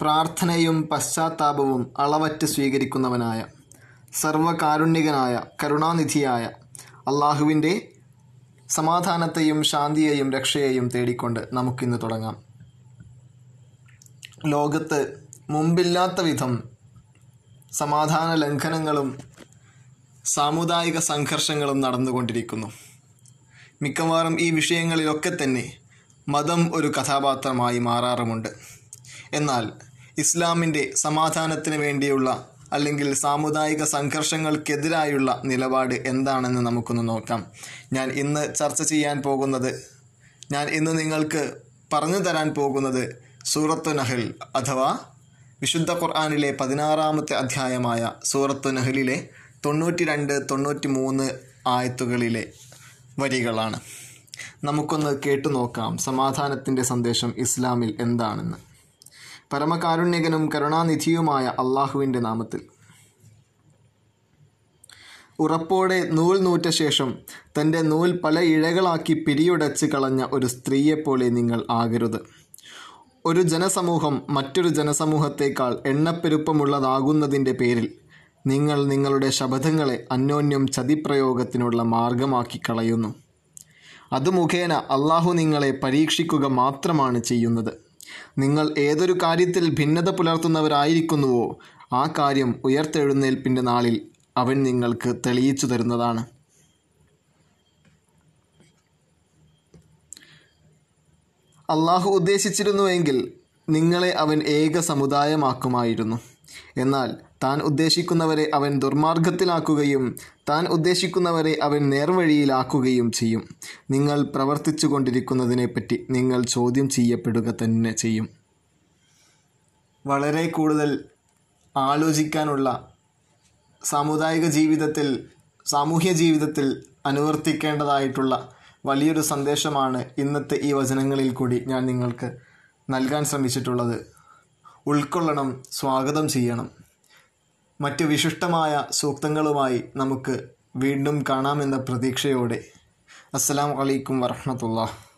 പ്രാർത്ഥനയും പശ്ചാത്താപവും അളവറ്റ് സ്വീകരിക്കുന്നവനായ സർവകാരുണ്യകനായ കരുണാനിധിയായ അള്ളാഹുവിന്റെ സമാധാനത്തെയും ശാന്തിയെയും രക്ഷയെയും തേടിക്കൊണ്ട് നമുക്കിന്ന് തുടങ്ങാം. ലോകത്ത് മുമ്പില്ലാത്ത വിധം സമാധാന ലംഘനങ്ങളും സാമുദായിക സംഘർഷങ്ങളും നടന്നുകൊണ്ടിരിക്കുന്നു. മിക്കവാറും ഈ വിഷയങ്ങളിലൊക്കെ തന്നെ മതം ഒരു കഥാപാത്രമായി മാറാറുമുണ്ട്. എന്നാൽ ഇസ്ലാമിന്റെ സമാധാനത്തിന് വേണ്ടിയുള്ള അല്ലെങ്കിൽ സാമുദായിക സംഘർഷങ്ങൾക്കെതിരായുള്ള നിലപാട് എന്താണെന്ന് നമുക്കൊന്ന് നോക്കാം. ഞാൻ ഇന്ന് ചർച്ച ചെയ്യാൻ പോകുന്നത് ഞാൻ ഇന്ന് നിങ്ങൾക്ക് പറഞ്ഞു തരാൻ പോകുന്നത് സൂറത്തു നഹൽ അഥവാ വിശുദ്ധ ഖുർആാനിലെ പതിനാറാമത്തെ അധ്യായമായ സൂറത്തു നഹലിലെ തൊണ്ണൂറ്റി രണ്ട് തൊണ്ണൂറ്റി മൂന്ന് ആയത്തുകളിലെ വരികളാണ്. നമുക്കൊന്ന് കേട്ടു നോക്കാം സമാധാനത്തിന്റെ സന്ദേശം ഇസ്ലാമിൽ എന്താണെന്ന്. പരമകാരുണ്യകനും കരുണാനിധിയുമായ അള്ളാഹുവിന്റെ നാമത്തിൽ. ഉറപ്പോടെ നൂൽ നൂറ്റ ശേഷം തന്റെ നൂൽ പല ഇഴകളാക്കി പിരിയുടച്ച് കളഞ്ഞ ഒരു സ്ത്രീയെപ്പോലെ നിങ്ങൾ ആകരുത്. ഒരു ജനസമൂഹം മറ്റൊരു ജനസമൂഹത്തേക്കാൾ എണ്ണപ്പെരുപ്പമുള്ളതാകുന്നതിന്റെ പേരിൽ നിങ്ങൾ നിങ്ങളുടെ ശബദങ്ങളെ അന്യോന്യം ചതിപ്രയോഗത്തിനുള്ള മാർഗമാക്കി കളയുന്നു. അത് മുഖേന അള്ളാഹു നിങ്ങളെ പരീക്ഷിക്കുക മാത്രമാണ് ചെയ്യുന്നത്. നിങ്ങൾ ഏതൊരു കാര്യത്തിൽ ഭിന്നത പുലർത്തുന്നവരായിരിക്കുന്നുവോ ആ കാര്യം ഉയർത്തെഴുന്നേൽപ്പിന്റെ നാളിൽ അവൻ നിങ്ങൾക്ക് തെളിയിച്ചു തരുന്നതാണ്. അള്ളാഹു ഉദ്ദേശിച്ചിരുന്നുവെങ്കിൽ നിങ്ങളെ അവൻ ഏക സമുദായമാക്കുമായിരുന്നു. എന്നാൽ താൻ ഉദ്ദേശിക്കുന്നവരെ അവൻ ദുർമാർഗത്തിലാക്കുകയും താൻ ഉദ്ദേശിക്കുന്നവരെ അവൻ നേർവഴിയിലാക്കുകയും ചെയ്യും. നിങ്ങൾ പ്രവർത്തിച്ചു കൊണ്ടിരിക്കുന്നതിനെപ്പറ്റി നിങ്ങൾ ചോദ്യം ചെയ്യപ്പെടുക തന്നെ ചെയ്യും. വളരെ കൂടുതൽ ആലോചിക്കാനുള്ള സാമുദായിക ജീവിതത്തിൽ സാമൂഹ്യ ജീവിതത്തിൽ അനുവർത്തിക്കേണ്ടതായിട്ടുള്ള വലിയൊരു സന്ദേശമാണ് ഇന്നത്തെ ഈ വചനങ്ങളിൽ കൂടി ഞാൻ നിങ്ങൾക്ക് നൽകാൻ ശ്രമിച്ചിട്ടുള്ളത്. ഉൾക്കൊള്ളണം സ്വാഗതം ചെയ്യണം. മറ്റ് വിശിഷ്ടമായ സൂക്തങ്ങളുമായി നമുക്ക് വീണ്ടും കാണാമെന്ന പ്രതീക്ഷയോടെ. അസ്സലാം വലൈക്കും വറഹമത്തുള്ള